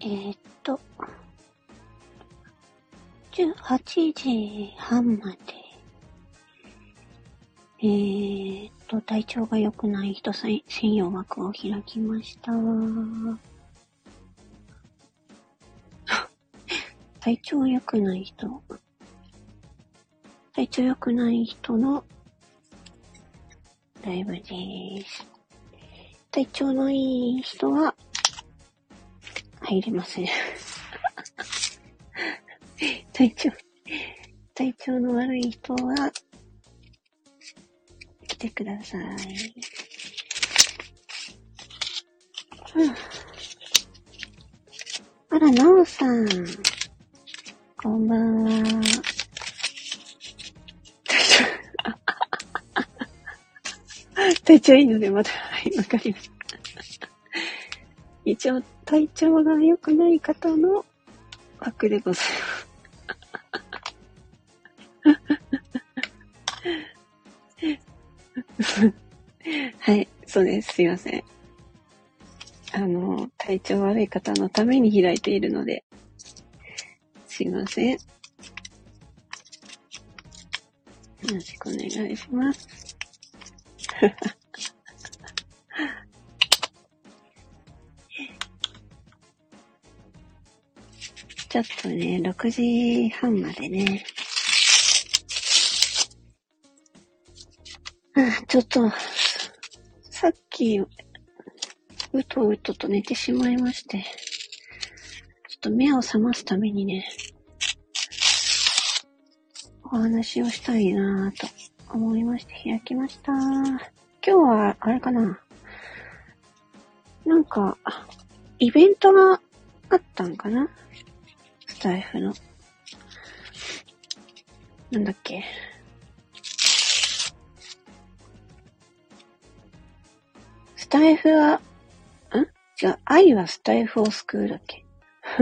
えー、っと、18時半まで、えー、っと、体調が良くない人専用枠を開きました。体調良くない人、体調良くない人のライブです。体調のいい人は入れません。体調、体調の悪い人は来てください。あら、なおさん。こんばんは。体調 いいのでまた、はい、わかりました。一応、体調が良くない方の枠でございます。はい、そうです。すいません。あの、体調悪い方のために開いているので、すいません。よろしくお願いします。ちょっとね、6時半までね。あ、ちょっと、さっき、うとうとと寝てしまいまして、ちょっと目を覚ますためにね、お話をしたいなぁと思いまして開きました。今日は、あれかな？なんか、イベントがあったんかな？スタイフの。なんだっけ。スタイフは、ん？違う、愛はスタイフを救うだっけ。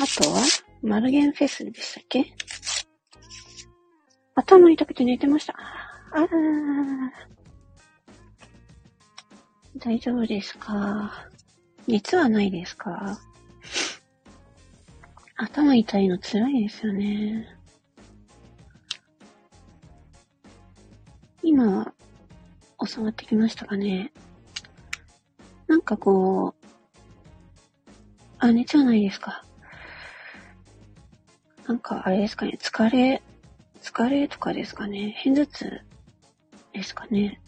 あとは、マルゲンフェスでしたっけ？頭痛くて寝てました。あら大丈夫ですか？熱はないですか？頭痛いの辛いですよね。今、収まってきましたかね。なんかこう、あ、熱はないですか。なんかあれですかね、疲れ、疲れとかですかね。偏頭痛ですかね。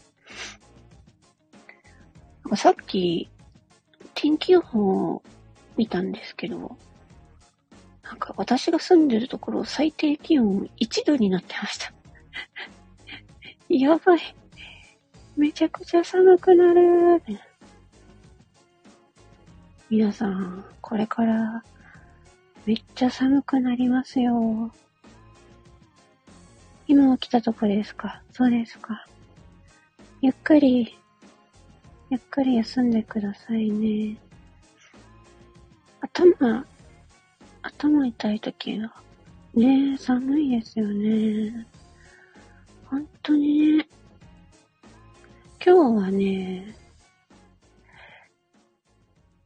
なんかさっき、天気予報を見たんですけど、なんか私が住んでるところ最低気温1度になってました。やばい。めちゃくちゃ寒くなる。皆さん、これからめっちゃ寒くなりますよ。今起きたとこですか？そうですか。ゆっくり、ゆっくり休んでくださいね。頭、頭痛い時は、ね、寒いですよね。本当にね。今日はね、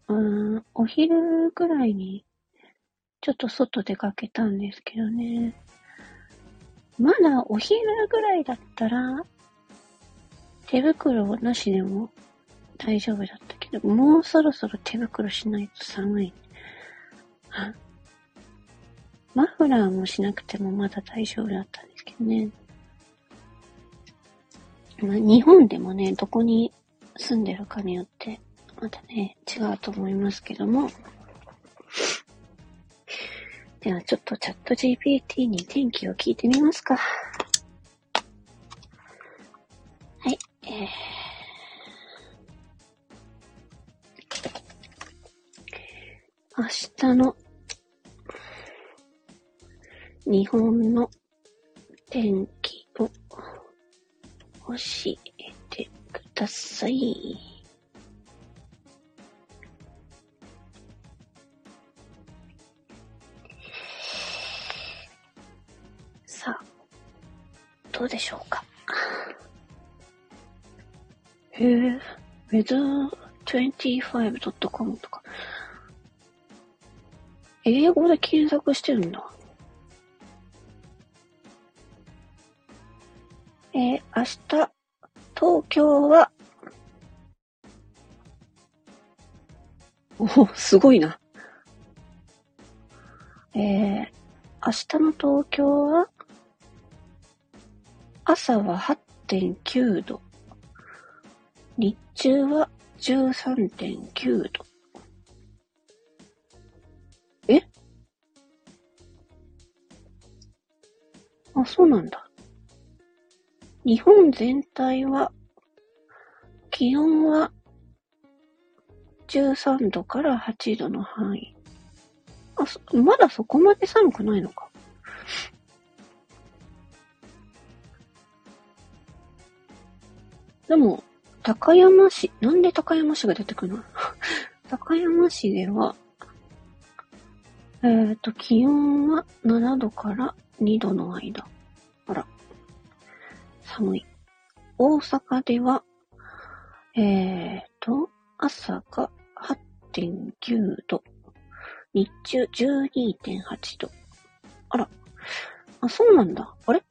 うん、お昼ぐらいに、ちょっと外出かけたんですけどね。まだお昼ぐらいだったら、手袋なしでも大丈夫だったけど、もうそろそろ手袋しないと寒い。マフラーもしなくてもまだ大丈夫だったんですけどね。まあ、日本でもね、どこに住んでるかによって、またね、違うと思いますけども。では、ちょっとチャット GPT に天気を聞いてみますか。はい、えー。明日の日本の天気を教えてください。さあ、どうでしょうか？へえ、weather25.com とか。英語で検索してるんだ。えー、明日、東京は、おすごいな。えー、明日の東京は、朝は8.9度。日中は13.9度。え？あ、そうなんだ。日本全体は、気温は13度から8度の範囲。あ、まだそこまで寒くないのか。でも、高山市、なんで高山市が出てくるの？高山市では、えっ、ー、と、気温は7度から2度の間。寒い。大阪では、え、ー、と、朝が8.9度。日中12.8度。あら。あ、そうなんだ。あれ？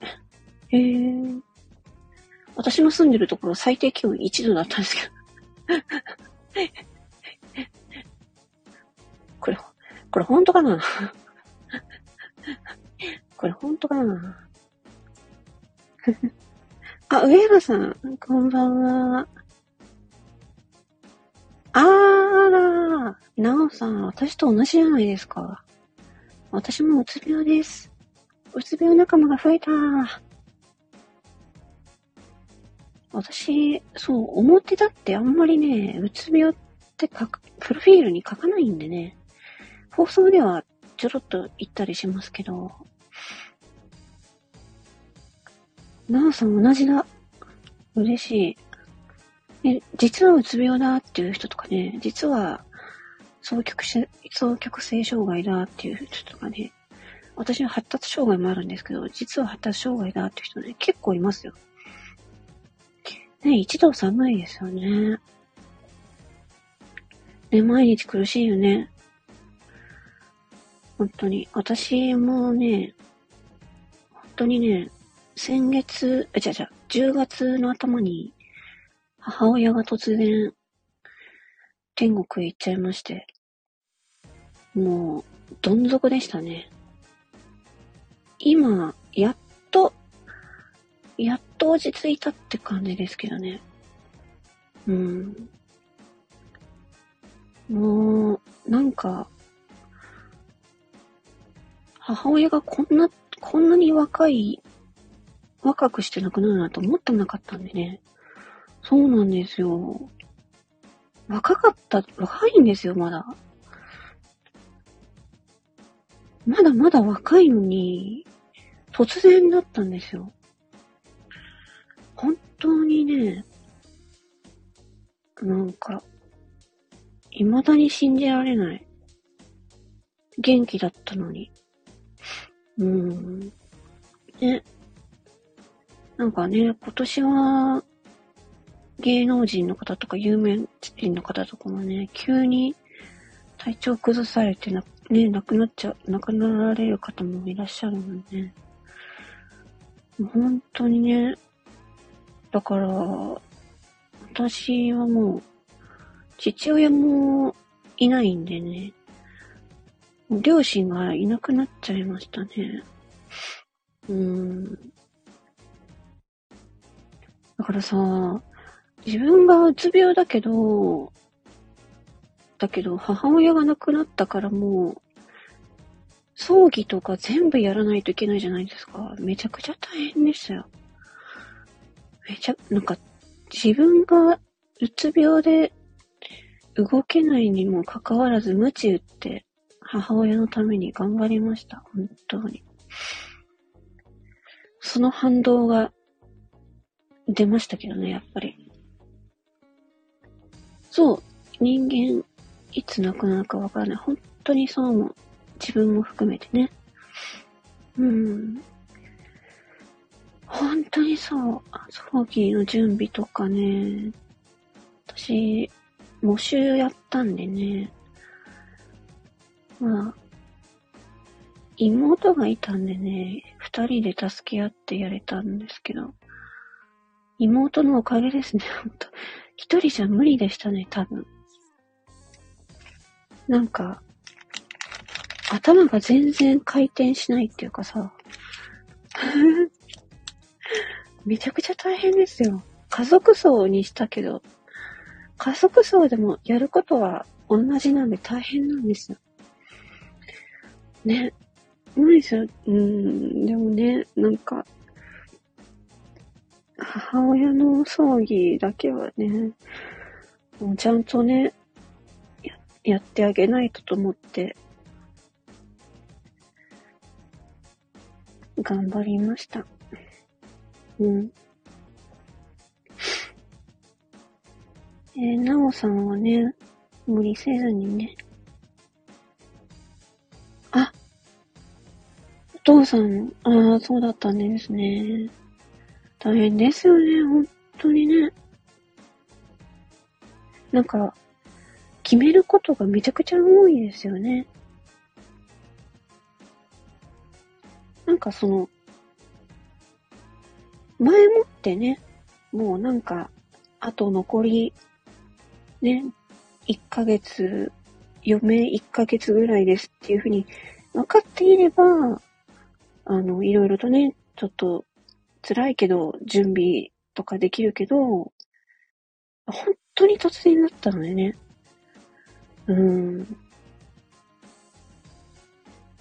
へえ。私の住んでるところ最低気温1度だったんですけど。これ、これ本当かな？これ本当かな？あ、上原さん、こんばんは。あーら、なおさん、私と同じじゃないですか。私もうつ病です。うつ病仲間が増えた。私、そう、表だってあんまりね、うつ病って書く、プロフィールに書かないんでね。放送ではちょろっと言ったりしますけど。なおさん同じだ。嬉しい。え、実はうつ病だっていう人とかね、実は双極性、双極性障害だっていう人とかね、私は発達障害もあるんですけど、実は発達障害だっていう人ね、結構いますよ。ね、一度寒いですよね。ね、毎日苦しいよね。本当に。私もね、本当にね、先月、あ、じゃじゃ、10月の頭に、母親が突然、天国へ行っちゃいまして、もう、どん底でしたね。今、やっと、やっと落ち着いたって感じですけどね。うん。もう、なんか、母親がこんな、こんなに若い、若くして亡くなるなんて思ってなかったんでね。そうなんですよ。若かった、若いんですよ、まだ。まだまだ若いのに、突然だったんですよ。本当にね、なんか、未だに信じられない。元気だったのに。うん。ね。なんかね、今年は、芸能人の方とか有名人の方とかもね、急に体調崩されてな、ね、亡くなっちゃ、亡くなられる方もいらっしゃるので、本当にね、だから、私はもう、父親もいないんでね、両親がいなくなっちゃいましたね。うん。だからさ、自分がうつ病だけど、だけど母親が亡くなったからもう、葬儀とか全部やらないといけないじゃないですか。めちゃくちゃ大変でしたよ。めちゃ、なんか、自分がうつ病で動けないにもかかわらず、無知打って母親のために頑張りました。本当に。その反動が出ましたけどね、やっぱり。そう、人間、いつ亡くなるかわからない。本当にそう思う。自分も含めてね。うん。本当にそう。葬儀の準備とかね。私、募集やったんでね。まあ、妹がいたんでね、二人で助け合ってやれたんですけど、妹のおかげですね、ほんと。一人じゃ無理でしたね、多分。なんか、頭が全然回転しないっていうかさ、めちゃくちゃ大変ですよ。家族葬にしたけど、家族葬でもやることは同じなんで大変なんですよ。ね。無理する。うん、でもね、なんか、母親の葬儀だけはね、もうちゃんとね、や、やってあげないとと思って、頑張りました。うん。えー、なおさんはね、無理せずにね。あお父さん、ああ、そうだったんですね。大変ですよね、本当にね。なんか、決めることがめちゃくちゃ多いですよね。なんかその、前もってね、もうなんか、あと残り、ね、1ヶ月、余命1ヶ月ぐらいですっていうふうに分かっていれば、あの、いろいろとね、ちょっと辛いけど、準備とかできるけど、本当に突然だったのでね。うん。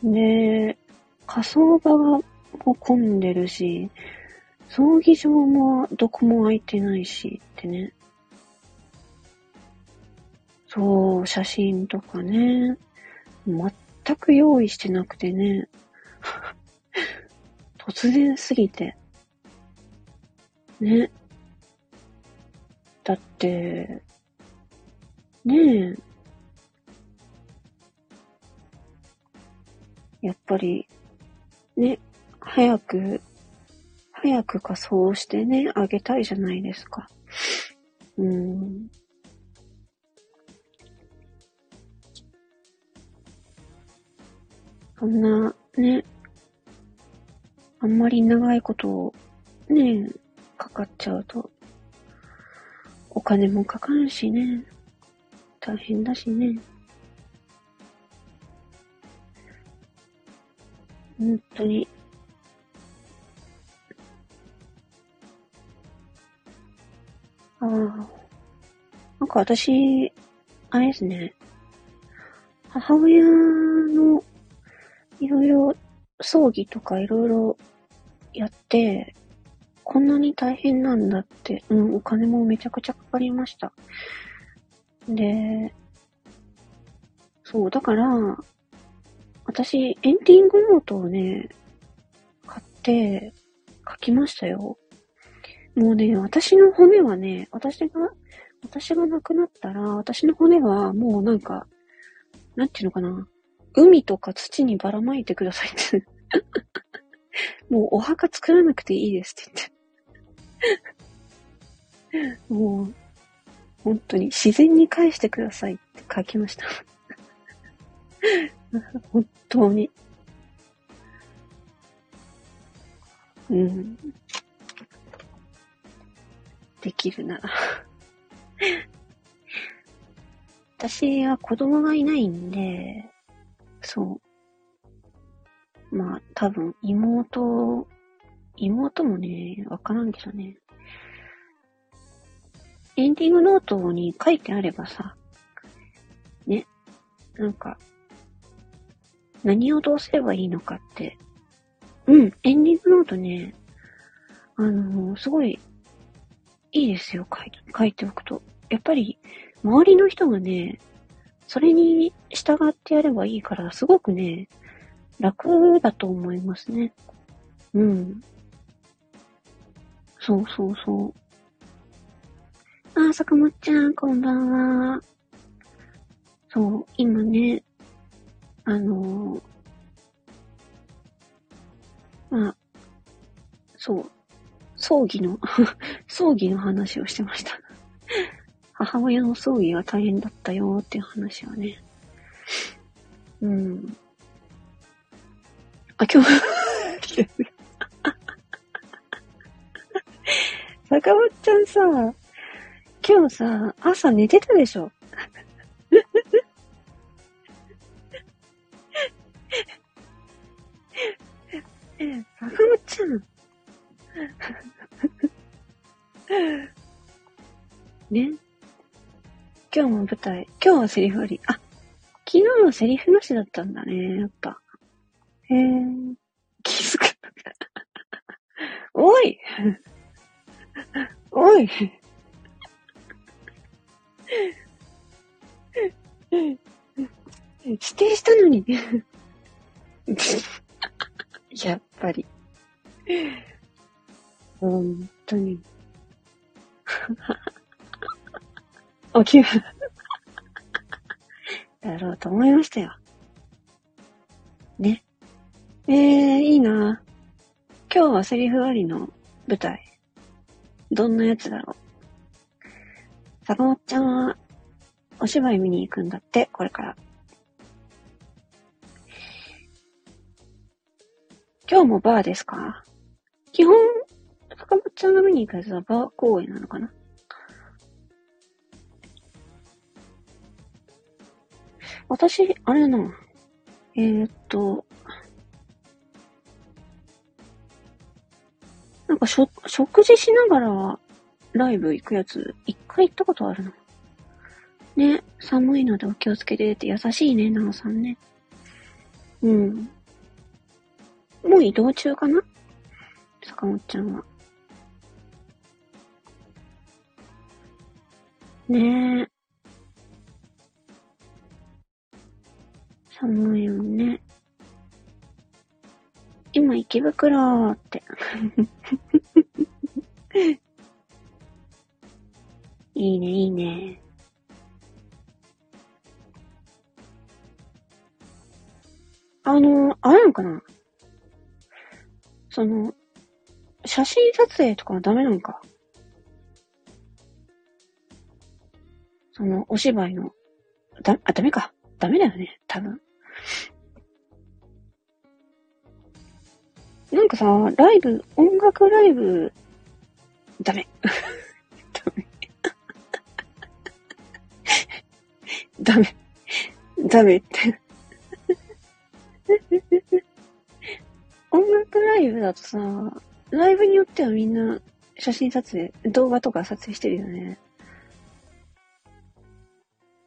で、火葬場も混んでるし、葬儀場もどこも空いてないしってね。そう、写真とかね。全く用意してなくてね。突然すぎて。ね。だって、ねえ。やっぱり、ね、早く、早く仮装してね、あげたいじゃないですか。うん。そんな、ね、あんまり長いことを、ね、かかっちゃうと、お金もかかるしね。大変だしね。本当に。ああ。なんか私、あれですね。母親のいろいろ葬儀とかいろいろやって、こんなに大変なんだって、うん、お金もめちゃくちゃかかりました。で、そう、だから、私、エンディングノートをね、買って書きましたよ。もうね、私の骨はね、私が、私が亡くなったら、私の骨はもうなんか、なんていうのかな。海とか土にばらまいてくださいって もうお墓作らなくていいですって言って もう、本当に自然に返してくださいって書きました 本当に。うん。できるな 私は子供がいないんで、そう。まあ、多分、妹妹もね、わからんけどね。エンディングノートに書いてあればさ、ね、なんか、何をどうすればいいのかって。うん、エンディングノートね、あのー、すごい、いいですよ、書い書いておくと。やっぱり、周りの人がね、それに従ってやればいいから、すごくね、楽だと思いますね。うん。そうそうそう。あー、坂本ちゃん、こんばんは。そう、今ね、あのー、まあ、そう、葬儀の 葬儀の話をしてました 母親の葬儀が大変だったよーっていう話はね。うん。あ、今日、坂本ちゃんさ、今日さ、朝寝てたでしょ？え、坂本ちゃん。ね？今日も舞台、今日はセリフあり。あ、昨日はセリフなしだったんだね、やっぱ。へえ、気づく。おいおい 指定したのに やっぱり。本当に。起きる。だろうと思いましたよ。ね。えー、いいな今日はセリフありの舞台。どんなやつだろう。坂本ちゃんは、お芝居見に行くんだって、これから。今日もバーですか？基本、坂本ちゃんが見に行くやつはバー公演なのかな？私、あれだな。えー、っと、なんかしょ、食事しながらライブ行くやつ、一回行ったことあるな。ね、寒いのでお気をつけてって優しいね、なおさんね。うん。もう移動中かな？坂本ちゃんは。ねえ。寒いよね。今池袋って。いいね、いいね。あの、あれなのかなその、写真撮影とかはダメなのかその、お芝居の、だ、あ、ダメか。ダメだよね、多分。なんかさ、ライブ、音楽ライブ、ダメ。ダメ。ダメ。ダメって音楽ライブだとさ、ライブによってはみんな写真撮影、動画とか撮影してるよね。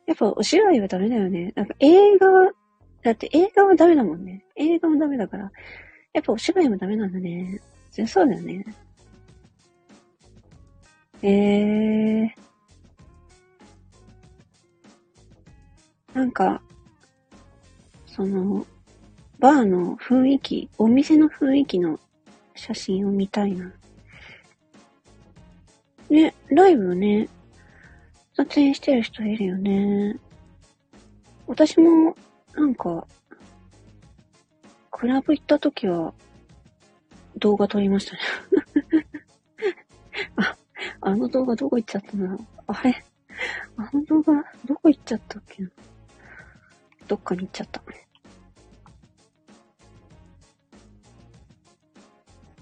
やっぱお芝居はダメだよね。なんか映画は、だって映画はダメだもんね。映画はダメだから。やっぱお芝居もダメなんだね。そうだよね。えー。なんか、その、バーの雰囲気、お店の雰囲気の写真を見たいな。ね、ライブね、撮影してる人いるよね。私も、なんか、クラブ行った時は、動画撮りましたね。あ、あの動画どこ行っちゃったの？あれ？あの動画、どこ行っちゃったっけどっかに行っちゃった。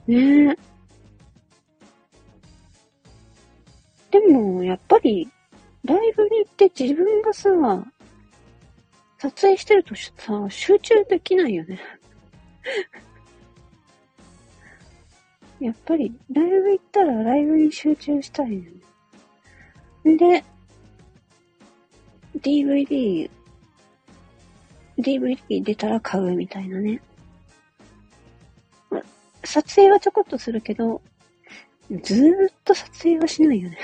ねえ。でも、やっぱり、ライブに行って自分がさ、撮影してるとさ、集中できないよね。やっぱり、ライブ行ったらライブに集中したいよね。で、DVD、DVD 出たら買うみたいなね。撮影はちょこっとするけど、ずーっと撮影はしないよね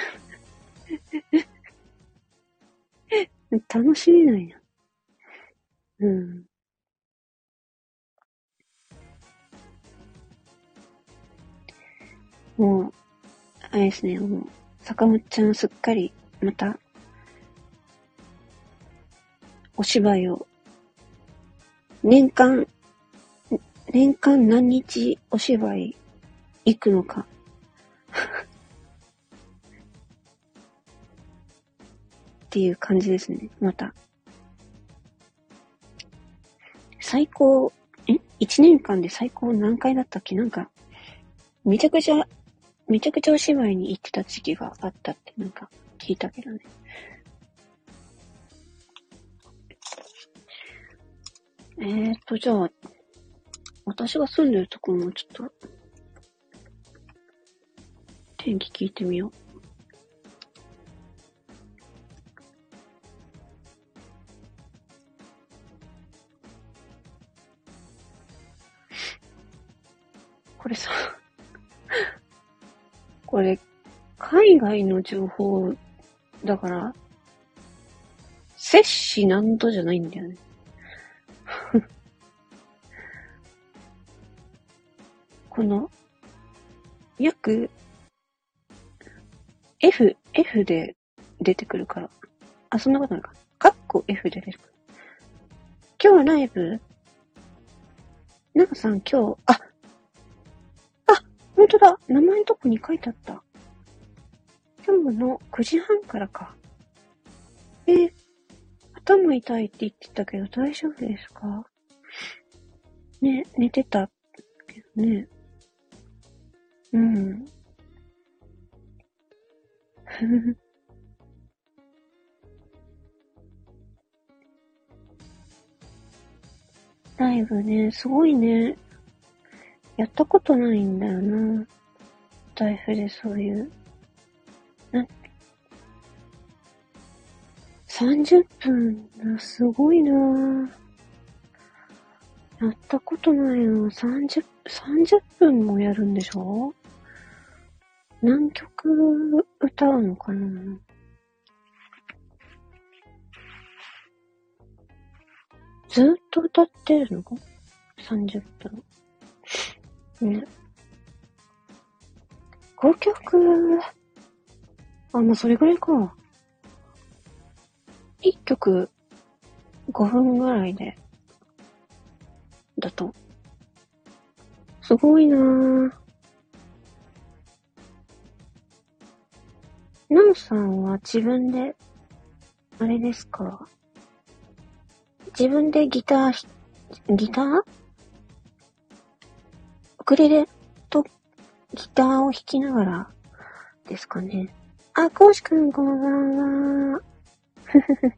楽しめないな。うん。もう、あれですね、もう、坂本ちゃんすっかり、また、お芝居を、年間年間何日お芝居行くのか。っていう感じですね、また。最高、え？1年間で最高何回だったっけ？なんか、めちゃくちゃ、めちゃくちゃお芝居に行ってた時期があったってなんか聞いたけどね。えーと、じゃあ、私が住んでるとこもちょっと、天気聞いてみよう。これさ、これ、海外の情報だから、摂氏何度じゃないんだよね。この、約、F、F で出てくるから。あ、そんなことないか。カッコ F で出てくる。今日ライブ？なんかさん今日、あ、んとだ。名前のとこに書いてあった。今日の9時半からか。え、頭痛いって言ってたけど大丈夫ですか？ね、寝てたけどね。うん。ライブね、すごいね。やったことないんだよな。台風でそういう。な、30分、すごいなやったことないの。30、30分もやるんでしょ？何曲歌うのかな？ずっと歌ってるの ?30 分。ね。5曲、あ、まあ、それぐらいか。1曲5分ぐらいでだと。すごいなぁ。ナオさんは自分で、あれですか？自分でギター、ギター？クレレとギターを弾きながらですかね。あ、コウシくんこんばんは。ふふふ。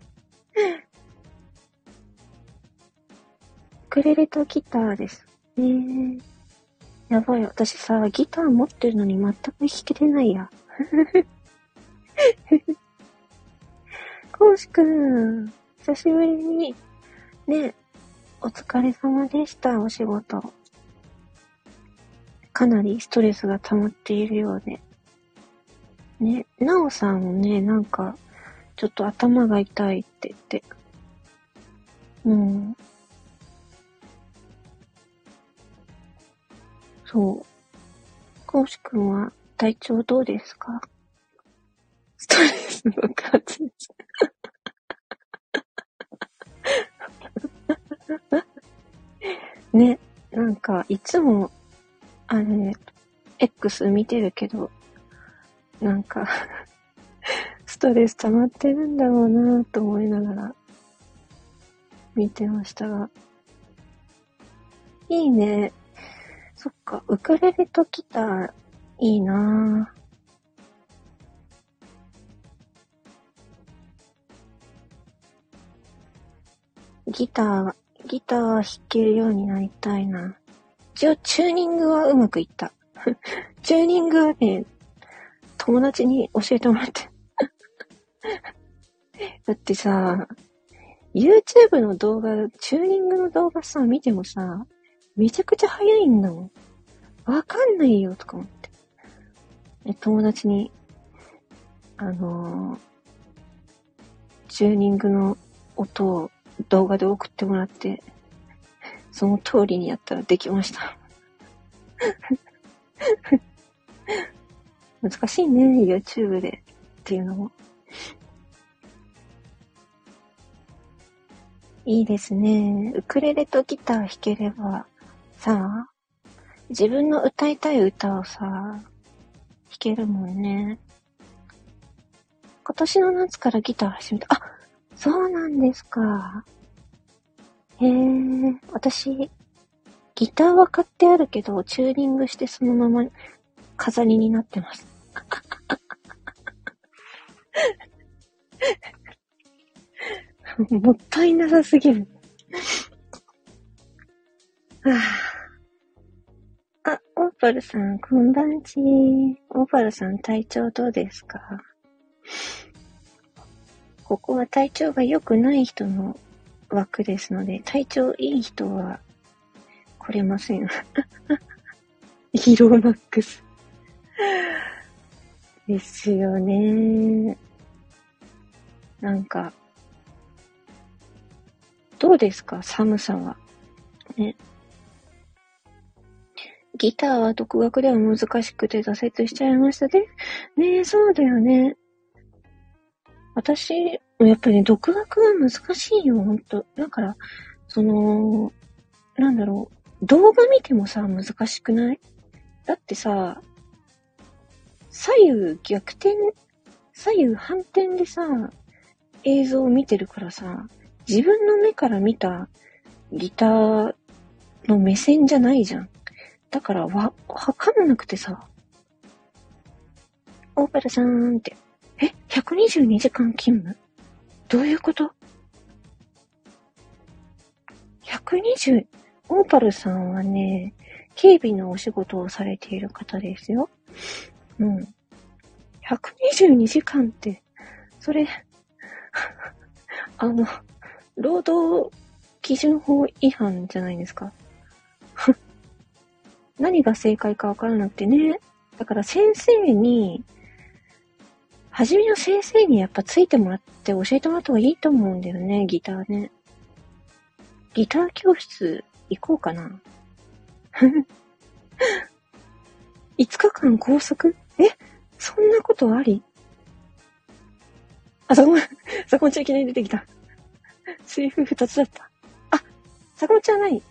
クレレとギターです。えー。やばい、私さ、ギター持ってるのに全く弾けてないや。コウシくん、久しぶりに。ね、お疲れ様でした、お仕事。かなりストレスが溜まっているようで。ね、なおさんもね、なんか、ちょっと頭が痛いって言って。うん。そう。コウシ君は体調どうですか？ストレスの数です。ね、なんか、いつも、あれ、X 見てるけど、なんか ストレス溜まってるんだろうなと思いながら、見てましたが。いいね。そっか、ウクレレとギター、いいなぁ。ギター、ギター弾けるようになりたいな。一応チューニングはうまくいった。チューニングはね、友達に教えてもらって。だってさ、YouTube の動画、チューニングの動画さ、見てもさ、めちゃくちゃ早いんだもん。わかんないよ、とか思って。で友達に、あのー、チューニングの音を動画で送ってもらって、その通りにやったらできました。難しいね、YouTube でっていうのも。いいですね。ウクレレとギター弾ければ、さあ、自分の歌いたい歌をさ、弾けるもんね。今年の夏からギター始めた。あ、そうなんですか。へえ、私、ギターは買ってあるけど、チューニングしてそのまま飾りになってます。もったいなさすぎる。あ、あ、オーパルさん、こんばんち。オーパルさん、体調どうですか？ここは体調が良くない人の枠ですので、体調いい人は来れません。ヒーローマックス。ですよね。なんか、どうですか？寒さは。ね。ギターは独学では難しくて挫折しちゃいましたね。ねえ、そうだよね。私、やっぱりね、独学は難しいよ、ほんと。だから、その、なんだろう、動画見てもさ、難しくない？だってさ、左右逆転、左右反転でさ、映像を見てるからさ、自分の目から見たギターの目線じゃないじゃん。だから、わ、わかんなくてさ、オーパルさんって、え ?122 時間勤務？どういうこと ?120、オーパルさんはね、警備のお仕事をされている方ですよ。うん。122時間って、それ あの、労働基準法違反じゃないですか。何が正解かわからなくてね。だから先生に、はじめの先生にやっぱついてもらって教えてもらった方がいいと思うんだよね、ギターね。ギター教室行こうかな。5日間拘束え？そんなことあり？あ、そこ、そこちゃんいきなり出てきた。セリフ二つだった。あ、坂本ちゃん何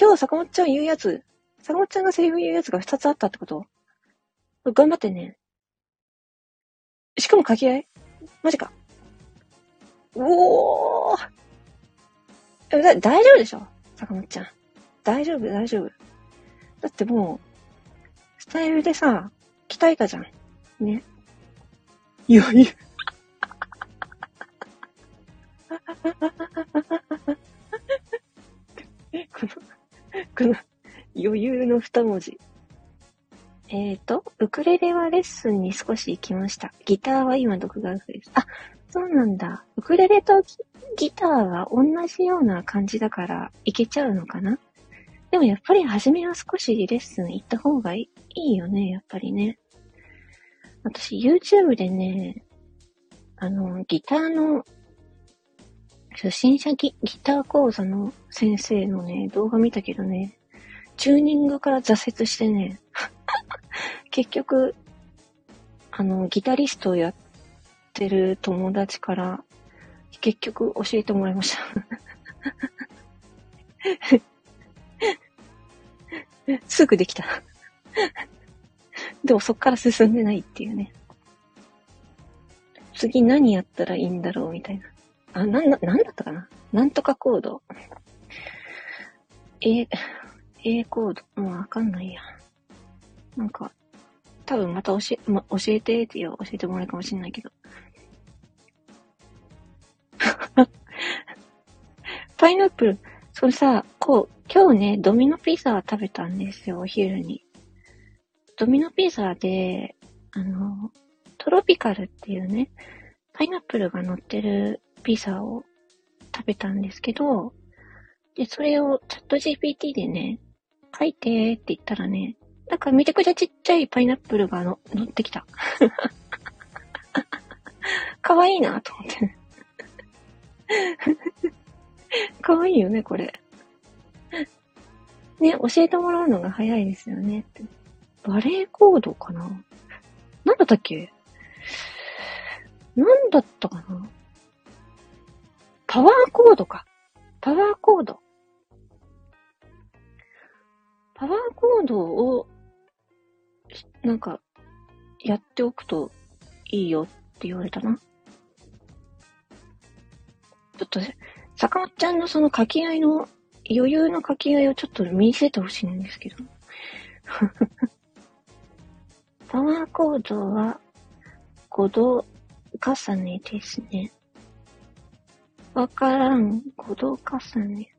今日坂本ちゃん言うやつ、坂本ちゃんがセリフ言うやつが二つあったってこと？頑張ってね。しかも掛け合い？マジか。おーだ大丈夫でしょ？坂本ちゃん。大丈夫、大丈夫。だってもう、スタイルでさ、鍛えたじゃん。ね。余裕。この、この、余裕の二文字。えっ、ー、と、ウクレレはレッスンに少し行きました。ギターは今独学です。あ、そうなんだ。ウクレレとギターは同じような感じだからいけちゃうのかな？でもやっぱり初めは少しレッスン行った方がいいよね、やっぱりね。私 YouTube でね、あの、ギターの、初心者ギギター講座の先生のね、動画見たけどね、チューニングから挫折してね、結局、あの、ギタリストをやってる友達から、結局教えてもらいました すぐできた でもそっから進んでないっていうね。次何やったらいいんだろうみたいな。あ、なん、なんだったかななんとかコード。A、A コード。もうわかんないや。なんか、多分また教え、ま、教えてって言う教えてもらえるかもしんないけど。パイナップル、それさ、こう、今日ね、ドミノピザ食べたんですよ、お昼に。ドミノピザで、あの、トロピカルっていうね、パイナップルが乗ってるピザを食べたんですけど、で、それをチャット GPT でね、書いてって言ったらね、なんかめちゃくちゃちっちゃいパイナップルがの乗ってきた。かわいいなと思って。かわいいよね、これ。ね、教えてもらうのが早いですよね。バレーコードかな？なんだったっけ？なんだったかな？パワーコードか。パワーコード。パワーコードを、なんか、やっておくといいよって言われたな。ちょっと、坂本ちゃんのその掛け合いの余裕の書き合いをちょっと見せてほしいんですけど。パワーコードは5度重ねですね。わからん。5度重ね。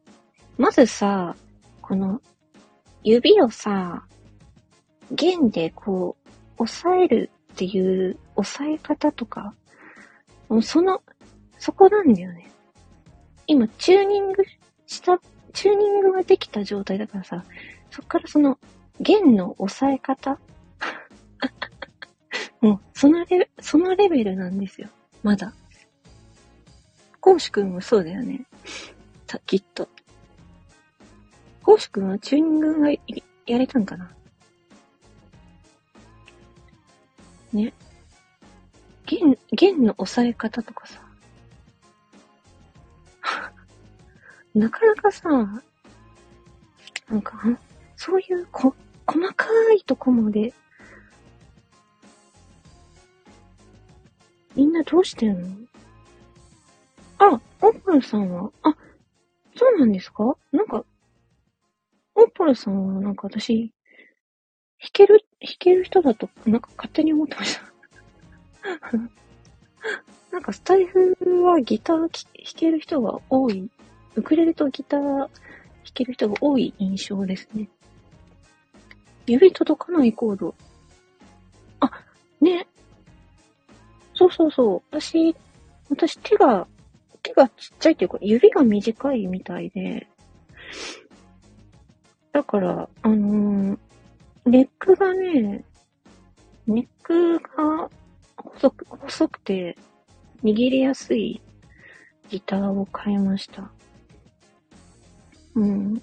まずさ、この指をさ、弦でこう、押さえるっていう押さえ方とか、もうその、そこなんだよね。今、チューニングした、チューニングができた状態だからさ、そっからその、弦の押さえ方 もう、そのレベル、そのレベルなんですよ。まだ。コウシ君もそうだよね。た、きっと。コウシ君はチューニングがやれたんかなね。弦、弦の押さえ方とかさ。なかなかさ、なんか、そういうこ、細かいとこまで、みんなどうしてんの？あ、オッポルさんは、あ、そうなんですか？なんか、オッポルさんはなんか私、弾ける、弾ける人だと、なんか勝手に思ってました。なんかスタイフはギター弾ける人が多い。ウクレレとギター弾ける人が多い印象ですね。指届かないコード。あ、ね。そうそうそう。私、私手が、手がちっちゃいっていうか、指が短いみたいで。だから、あのー、ネックがね、ネックが細く、細くて握りやすいギターを買いました。うん。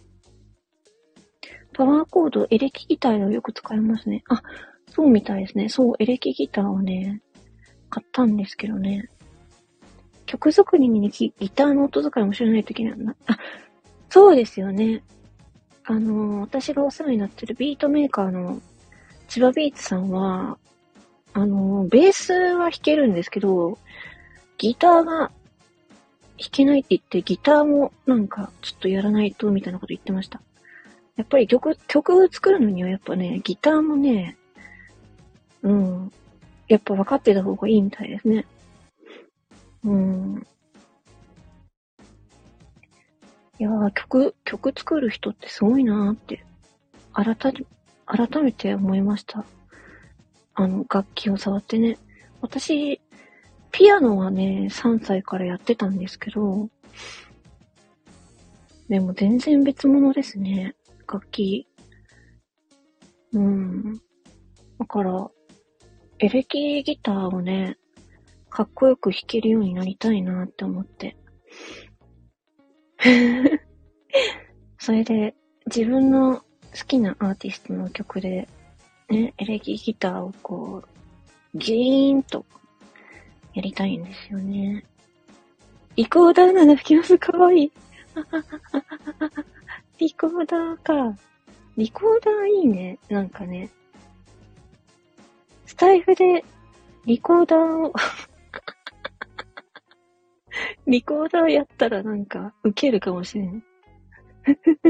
パワーコード、エレキギターをよく使いますね。あ、そうみたいですね。そう、エレキギターをね、買ったんですけどね。曲作りにギターの音使いも知らないといけないな。あ、そうですよね。あのー、私がお世話になってるビートメーカーの千葉ビーツさんは、あの、ベースは弾けるんですけど、ギターが弾けないって言って、ギターもなんかちょっとやらないとみたいなこと言ってました。やっぱり曲、曲作るのにはやっぱね、ギターもね、うん、やっぱ分かってた方がいいみたいですね。うん。いやー、曲、曲作る人ってすごいなーって、改、改めて思いました。あの、楽器を触ってね。私、ピアノはね、3歳からやってたんですけど、でも全然別物ですね。楽器。うん。だから、エレキギターをね、かっこよく弾けるようになりたいなって思って。それで、自分の好きなアーティストの曲でね、エレキギターをこう、ギーンとやりたいんですよね。リコーダーなら吹きます。かわいい。リコーダーか。リコーダーいいね。なんかね。スタイフでリコーダーをリコーダーやったらなんかウケるかもしれん。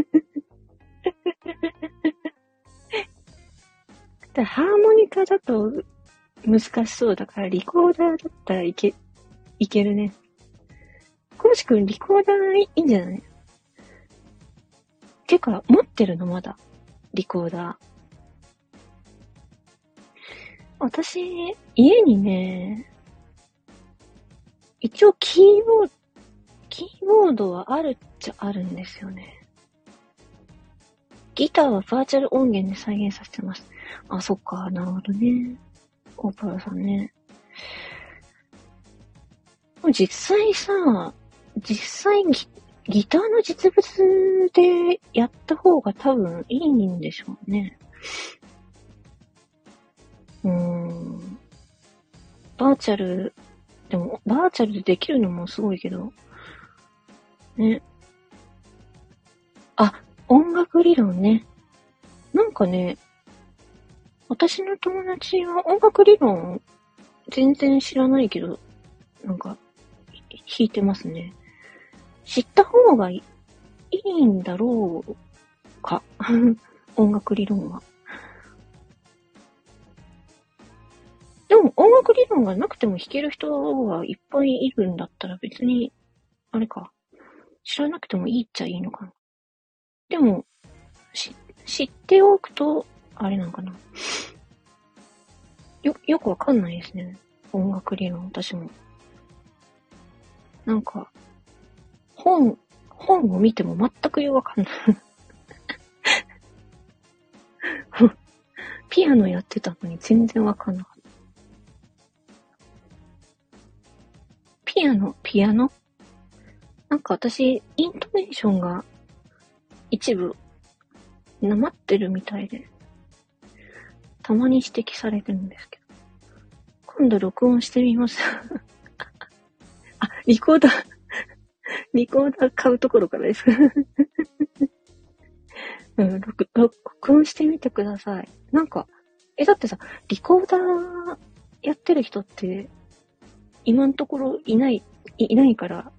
だハーモニカだと難しそうだから、リコーダーだったらいけ、いけるね。コウシ君、リコーダーいいんじゃない？てか、持ってるのまだ。リコーダー。私、家にね、一応キーボード、キーボードはあるっちゃあるんですよね。ギターはバーチャル音源で再現させてます。あ、そっか、なるほどね。オーパラさんね。実際さ、実際ギギターの実物でやった方が多分いいんでしょうね。うーん。バーチャル、でも、バーチャルでできるのもすごいけど、ね。あ、音楽理論ね。なんかね、私の友達は音楽理論全然知らないけど、なんか、弾いてますね。知った方がいいいんだろうか。音楽理論は。でも音楽理論がなくても弾ける人がいっぱいいるんだったら別に、あれか。知らなくてもいいっちゃいいのかな。でも、し、知っておくと、あれなのかな。よ、よくわかんないですね。音楽理論、私も。なんか、本、本を見ても全くよくわかんない。ピアノやってたのに全然わかんなかっピアノ、ピアノ？なんか私、イントネーションが一部、なまってるみたいで、たまに指摘されてるんですけど。今度録音してみます。あ、リコーダー。リコーダー買うところからです。うん、録、録音してみてください。なんか、え、だってさ、リコーダーやってる人って、今のところいない、いいないから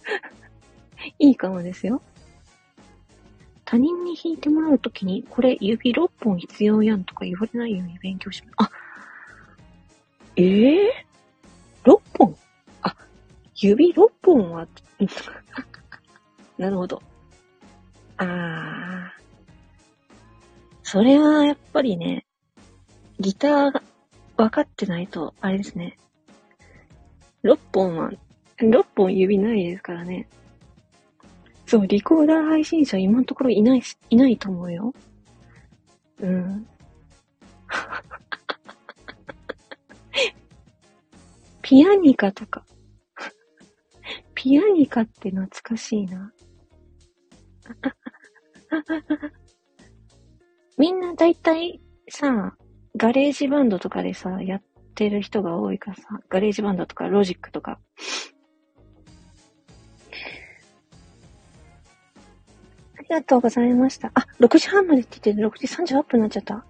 いいかもですよ。他人に弾いてもらうときに、これ指6本必要やんとか言われないように勉強します。あ、ええー、?6 本？あ、指6本は なるほど。ああ。それはやっぱりね、ギターが分かってないと、あれですね。6本は、6本指ないですからね。そう、リコーダー配信者今のところいない、いないと思うよ。うん。ピアニカとか。ピアニカって懐かしいな。みんなだいたいさ、ガレージバンドとかでさ、やってる人が多いからさ、ガレージバンドとかロジックとか。ありがとうございました。あ、6時半までって言って6時38分になっちゃった。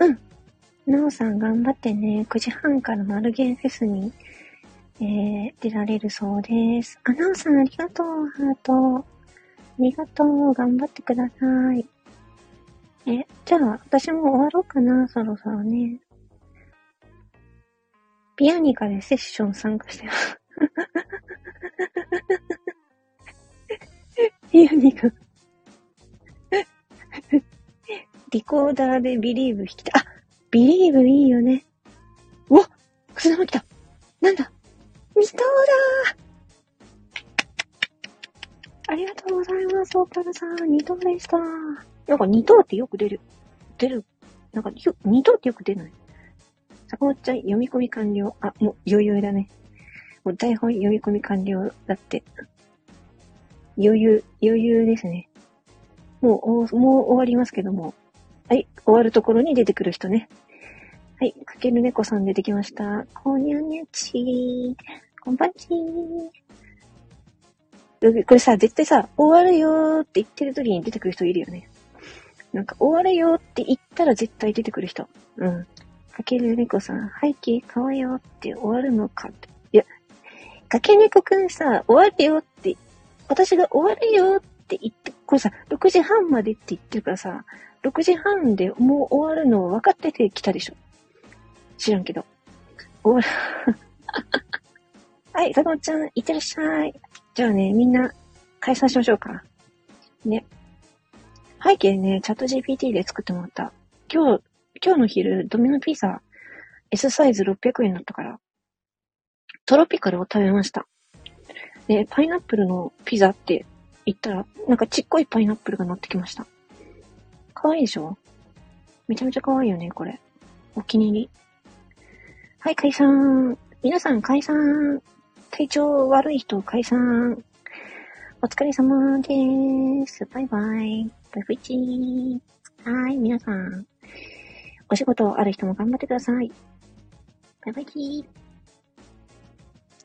うん。なおさん頑張ってね。9時半からマルゲンフェスに、えー、出られるそうです。あ、なおさんありがとう、ハート。ありがとう。頑張ってください。じゃあ、私も終わろうかな、そろそろね。ピアニカでセッション参加してます。ピアニカ。リコーダーでビリーブ弾きた。あ、ビリーブいいよね。うわくす玉来たなんだ？二頭だありがとうございます、オーパルさん。二頭でした。なんか二等ってよく出る。出る。なんかよ、二等ってよく出ない。坂本ちゃん読み込み完了。あ、もう余裕だね。もう台本読み込み完了だって。余裕、余裕ですね。もう、もう終わりますけども。はい、終わるところに出てくる人ね。はい、かける猫さん出てきました。こんにゃにゃちー。こんばんちー。これさ、絶対さ、終わるよーって言ってる時に出てくる人いるよね。なんか終わるよって言ったら絶対出てくる人。うん。かける猫さん、背景かわよって終わるのかって。いや、かけ猫くんさ、終わるよって、私が終わるよって言って、これさ、6時半までって言ってるからさ、6時半でもう終わるの分かってて来たでしょ。知らんけど。終わる。はい、坂本ちゃん、いってらっしゃい。じゃあね、みんな、解散しましょうか。ね。背景ね、チャット GPT で作ってもらった。今日、今日の昼、ドミノピザ、S サイズ600円だったから、トロピカルを食べました。で、パイナップルのピザって言ったら、なんかちっこいパイナップルが乗ってきました。かわいいでしょ？めちゃめちゃかわいいよね、これ。お気に入り。はい、解散。皆さん解散。体調悪い人解散。お疲れ様です。バイバイ。ぷふちー。はー。はい、皆さん。お仕事ある人も頑張ってください。バイバイチー。